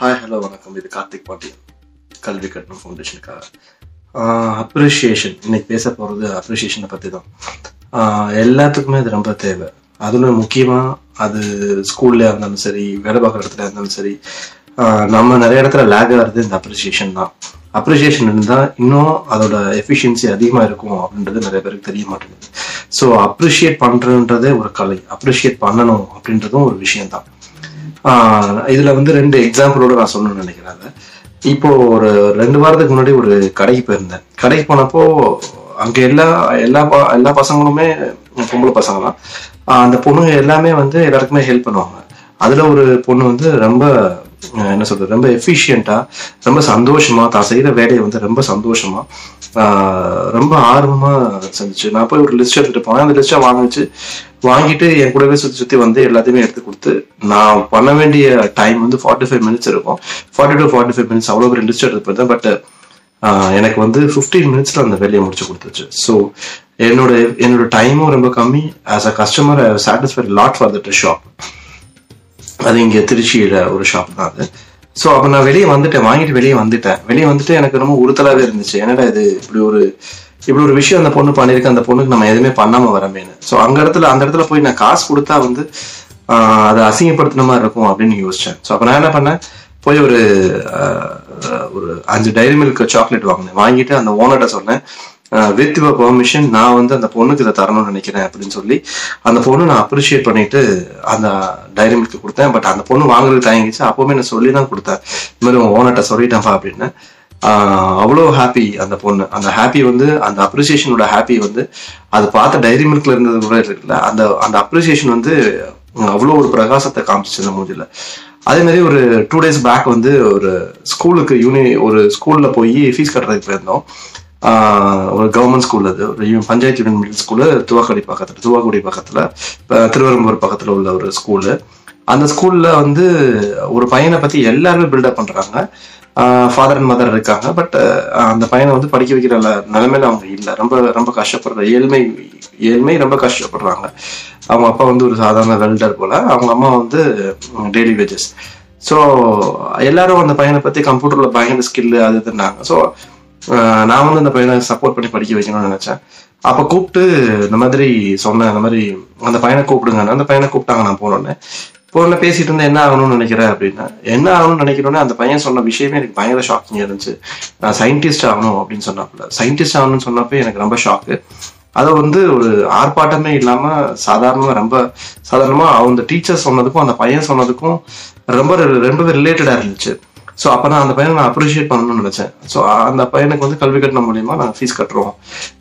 Hi hello வணக்கம். இது கார்த்திக் பாட்டியன் கல்வி கட்டணம் ஃபவுண்டேஷனுக்காக அப்ரிஷியேஷன் இன்னைக்கு பேச போகிறது அப்ரிஷியேஷனை பற்றி தான் ஆஹ் எல்லாத்துக்குமே அது ரொம்ப தேவை. அதில் முக்கியமாக அது ஸ்கூல்லையாக இருந்தாலும் சரி வேலை பார்க்குற இடத்துல இருந்தாலும் சரி ஆஹ் நம்ம நிறைய இடத்துல லேக் ஆகிறது இந்த அப்ரிஷியேஷன் தான். அப்ரிஷியேஷன் இருந்தால் இன்னும் அதோட எஃபிஷியன்சி அதிகமாக இருக்கும் அப்படின்றது நிறைய பேருக்கு தெரிய மாட்டேங்குது. ஸோ அப்ரிஷியேட் பண்ணுறதுன்றதே ஒரு கலை. அப்ரிஷியேட் பண்ணணும் அப்படின்றதும் ஒரு விஷயம் தான் இதுல வந்து ரெண்டு எக்ஸாம்பிளோட நான் சொல்லணும்னு நினைக்கிறேன். அதை. இப்போ ஒரு ரெண்டு வாரத்துக்கு முன்னாடி ஒரு கடைக்கு போயிருந்தேன். கடைக்கு போனப்போ அங்க எல்லா எல்லா எல்லா பசங்களுமே பொம்பளை பசங்க தான். அந்த பொண்ணுங்க எல்லாமே வந்து எல்லாருக்குமே ஹெல்ப் பண்ணுவாங்க. அதுல ஒரு பொண்ணு வந்து ரொம்ப என்ன சொல்றது ரொம்ப எஃபிஷியண்டா ரொம்ப சந்தோஷமா தான் செய்யற வேலையை வந்து ரொம்ப சந்தோஷமா ரொம்ப ஆர்வமா செஞ்சிச்சு நான் போய் ஒரு லிஸ்ட் எடுத்துட்டு போனேன். அந்த லிஸ்ட்டை வாங்கிச்சு வாங்கிட்டு என் கூடவே சுற்றி சுற்றி வந்து எல்லாத்தையுமே எடுத்து கொடுத்து நான் பண்ண வேண்டிய டைம் வந்து ஃபார்ட்டி ஃபைவ் மினிட்ஸ் இருக்கும். Forty to forty five minutes அவ்வளோ பெரிய லிஸ்ட் எடுத்து போயிருந்தேன் பட் எனக்கு வந்து ஃபிஃப்டீன் மினிட்ஸ்ல அந்த வேலையை முடிச்சு கொடுத்துச்சு. ஸோ என்னோட என்னோட டைமும் ரொம்ப கம்மி. As a customer satisfied lot for that shop அது இங்கே திருச்சியில ஒரு ஷாப் தான் அது. ஸோ அப்போ நான் வெளியே வந்துட்டேன் வாங்கிட்டு வெளியே வந்துட்டேன். வெளியே வந்துட்டு எனக்கு ரொம்ப உறுத்தலாவே இருந்துச்சு. என்னடா இது? இப்படி ஒரு இப்படி ஒரு விஷயம் அந்த பொண்ணு பண்ணியிருக்கு அந்த பொண்ணுக்கு நம்ம எதுவுமே பண்ணாம வரமேனு ஸோ அங்க இடத்துல அந்த இடத்துல போய் நான் காசு கொடுத்தா வந்து ஆஹ், அதை அசிங்கப்படுத்தின மாதிரி இருக்கும் அப்படின்னு யோசிச்சேன். ஸோ அப்போ நான் என்ன பண்ணேன்? போய் ஒரு ஒரு அஞ்சு டைரி மில்க் சாக்லேட் வாங்கினேன். வாங்கிட்டு அந்த ஓனர்கிட்ட சொன்னேன் வித் யுவர் பெர்மிஷன் நான் வந்து அந்த பொண்ணுக்கு இதை தரணும்னு நினைக்கிறேன் அப்படின்னு சொல்லி அந்த பொண்ணு நான் அப்ரிஷியேட் பண்ணிட்டு அந்த டைரி மில்க் கொடுத்தேன். பட் அந்த பொண்ணு வாங்குறது தயங்கிச்சு அப்பவுமே நான் சொல்லி தான் கொடுத்தேன் இந்த மாதிரி உன் ஓனர்கிட்ட சொல்லிட்டேன்ப்பா அப்படின்னு. அவ்வளோ ஹாப்பி அந்த பொண்ணு. அந்த ஹாப்பி வந்து அந்த அப்ரிசியேஷனோட ஹாப்பி வந்து அது பார்த்த டைரி மில்க்ல இருந்தது கூட இருக்குல்ல அந்த அந்த அப்ரிசியேஷன் வந்து அவ்வளோ ஒரு பிரகாசத்தை காமிச்சிச்சு அந்த மூஞ்சில. அதே மாதிரி ஒரு டூ டேஸ் பேக் வந்து ஒரு ஸ்கூலுக்கு யூனி ஒரு ஸ்கூல்ல போய் ஃபீஸ் கட்டுறதுக்கு போயிருந்தோம். ஒரு கவர்மெண்ட் ஸ்கூல் அது. ஒரு panchayat union middle school Thuvakudi பக்கத்துல துவாக்குடி பக்கத்துல திருவரம்பூர் பக்கத்துல உள்ள ஒரு ஸ்கூலு அந்த ஸ்கூல்ல வந்து ஒரு பையனை பத்தி எல்லாருமே பில்டப் பண்றாங்க. ஃபாதர் அண்ட் மதர் இருக்காங்க. பட் அந்த பையனை வந்து படிக்க வைக்கிற நிலைமையில அவங்க இல்லை. ரொம்ப ரொம்ப கஷ்டப்படுற ஏழ்மை ஏழ்மை ரொம்ப கஷ்டப்படுறாங்க. அவங்க அப்பா வந்து ஒரு சாதாரண வெல்டர் போல. அவங்க அம்மா வந்து டெய்லி வேஜஸ் ஸோ எல்லாரும் அந்த பையனை பத்தி கம்ப்யூட்டர்ல பயங்கர ஸ்கில்லு அது இதுன்னாங்க. ஸோ நான் வந்து அந்த பையனை சப்போர்ட் பண்ணி படிக்க வைக்கணும்னு நினைச்சேன். அப்ப கூப்பிட்டு இந்த மாதிரி சொன்னேன் இந்த மாதிரி அந்த பையனை கூப்பிடுங்க அந்த பையனை கூப்பிட்டாங்க நான் போனோடனே போன பேசிட்டு இருந்தா என்ன ஆகணும்னு நினைக்கிறேன் அப்படின்னா. என்ன ஆகணும்னு நினைக்கிறோன்னே அந்த பையன் சொன்ன விஷயமே எனக்கு பயங்கர ஷாக்கிங் இருந்துச்சு. நான் சயின்டிஸ்ட் ஆகணும் அப்படின்னு சொன்னாப்புல. சயின்டிஸ்ட் ஆகணும்னு சொன்னப்போ எனக்கு ரொம்ப ஷாக்கு அதை வந்து ஒரு ஆர்ப்பாட்டமே இல்லாம சாதாரணமா ரொம்ப சாதாரணமா அவங்க டீச்சர் சொன்னதுக்கும் அந்த பையன் சொன்னதுக்கும் ரொம்ப ரொம்பவே ரிலேட்டடா இருந்துச்சு. ஸோ அப்போ நான் அந்த பையனை நான் அப்ரிஷியேட் பண்ணணும்னு நினைச்சேன். ஸோ அந்த பையனுக்கு வந்து கல்வி கட்டணம் மூலியமா நான் ஃபீஸ் கட்டுறோம்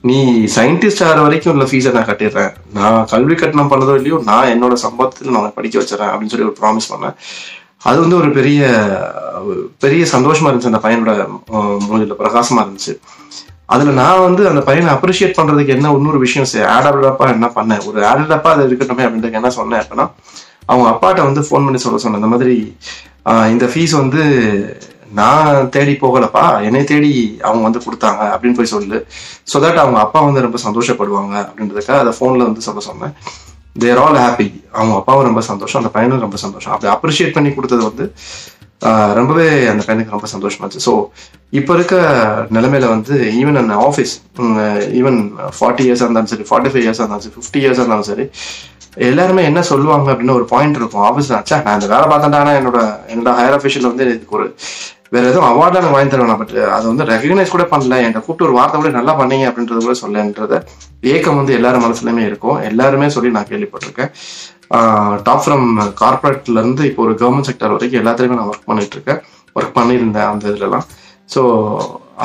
நீ சயின்டிஸ்ட் ஆகிற வரைக்கும் உள்ள ஃபீஸை நான் கட்டிடுறேன். நான் கல்வி கட்டணம் பண்ணதோ இல்லையோ நான் என்னோட சம்பளத்தில் நான் படிக்க வச்சிடறேன் அப்படின்னு சொல்லி ஒரு ப்ராமிஸ் பண்ணேன். அது வந்து ஒரு பெரிய பெரிய சந்தோஷமா இருந்துச்சு அந்த பையனோட அஹ், பிரகாசமா இருந்துச்சு. அதுல நான் வந்து அந்த பையனை அப்ரிஷியேட் பண்றதுக்கு என்ன இன்னொரு விஷயம் ஆடப்பா என்ன பண்ணேன்? ஒரு ஆடப்பா அது இருக்கட்டுமே அப்படின்றது என்ன சொன்னேன் அப்படின்னா அவங்க அப்பாட்ட வந்து ஃபோன் பண்ணி சொல்ல சொன்னேன். இந்த மாதிரி இந்த ஃபீஸ் வந்து நான் தேடி போகலப்பா. என்னை தேடி அவங்க வந்து கொடுத்தாங்க அப்படின்னு போய் சொல்லு. ஸோ தட் அவங்க அப்பா வந்து ரொம்ப சந்தோஷப்படுவாங்க அப்படின்றதுக்காக அதை ஃபோன்ல வந்து சொல்ல சொன்னேன். தேர் ஆல் ஹாப்பி அவங்க அப்பாவும் ரொம்ப சந்தோஷம் அந்த பையனும் ரொம்ப சந்தோஷம். அப்படி அப்ரிஷியேட் பண்ணி கொடுத்தது வந்து ஆஹ், ரொம்பவே அந்த பையனுக்கு ரொம்ப சந்தோஷமாச்சு ஸோ இப்போ இருக்க நிலைமையில வந்து ஈவன் அந்த ஆஃபீஸ் ஈவன் ஃபார்ட்டி இயர்ஸாக இருந்தாலும் சரி ஃபார்ட்டி ஃபைவ் இயர்ஸாக இருந்தாலும் சரி ஃபிஃப்டி இயர்ஸாக இருந்தாலும் சரி எல்லாருமே என்ன சொல்லுவாங்க அப்படின்னு ஒரு பாயிண்ட் இருக்கும். ஆஃபீஸ் ஆச்சா நான் இந்த வேலை பார்த்தேன் என்னோட என்னோட ஹையர் அஃபிஷியல் வந்து இதுக்கு ஒரு வேற எதுவும் அவார்ட் எனக்கு வாங்கி தருவேன் பட் அதை வந்து ரெகக்னைஸ் கூட பண்ணல. என்கிட்ட கூப்பிட்டு ஒரு வார்த்தை கூட நல்லா பண்ணீங்க அப்படின்றது கூட சொல்லன்றத ஏக்கம் வந்து எல்லாரும் மனசுலயுமே இருக்கும். எல்லாருமே சொல்லி நான் கேள்விப்பட்டிருக்கேன். டாப் ஃப்ரம் கார்பரேட்ல இருந்து இப்போ ஒரு கவர்மெண்ட் செக்டர் வரைக்கும் எல்லாத்துலயுமே நான் ஒர்க் பண்ணிட்டு இருக்கேன் ஒர்க் பண்ணியிருந்தேன் அந்த இதுலலாம். ஸோ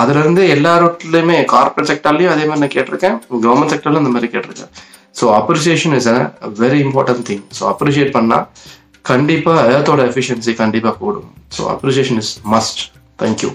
அதுல இருந்து எல்லாருமே கார்பரேட் செக்டர்லயும் அதே மாதிரி நான் கேட்டிருக்கேன். கவர்மெண்ட் செக்டர்லயும் இந்த மாதிரி கேட்டிருக்கேன். So appreciation is a very important thing so appreciate பண்ணா கண்டிப்பா ஏர்த்தோட எஃபிஷியன்சி கண்டிப்பாக கூடும். So appreciation is must thank you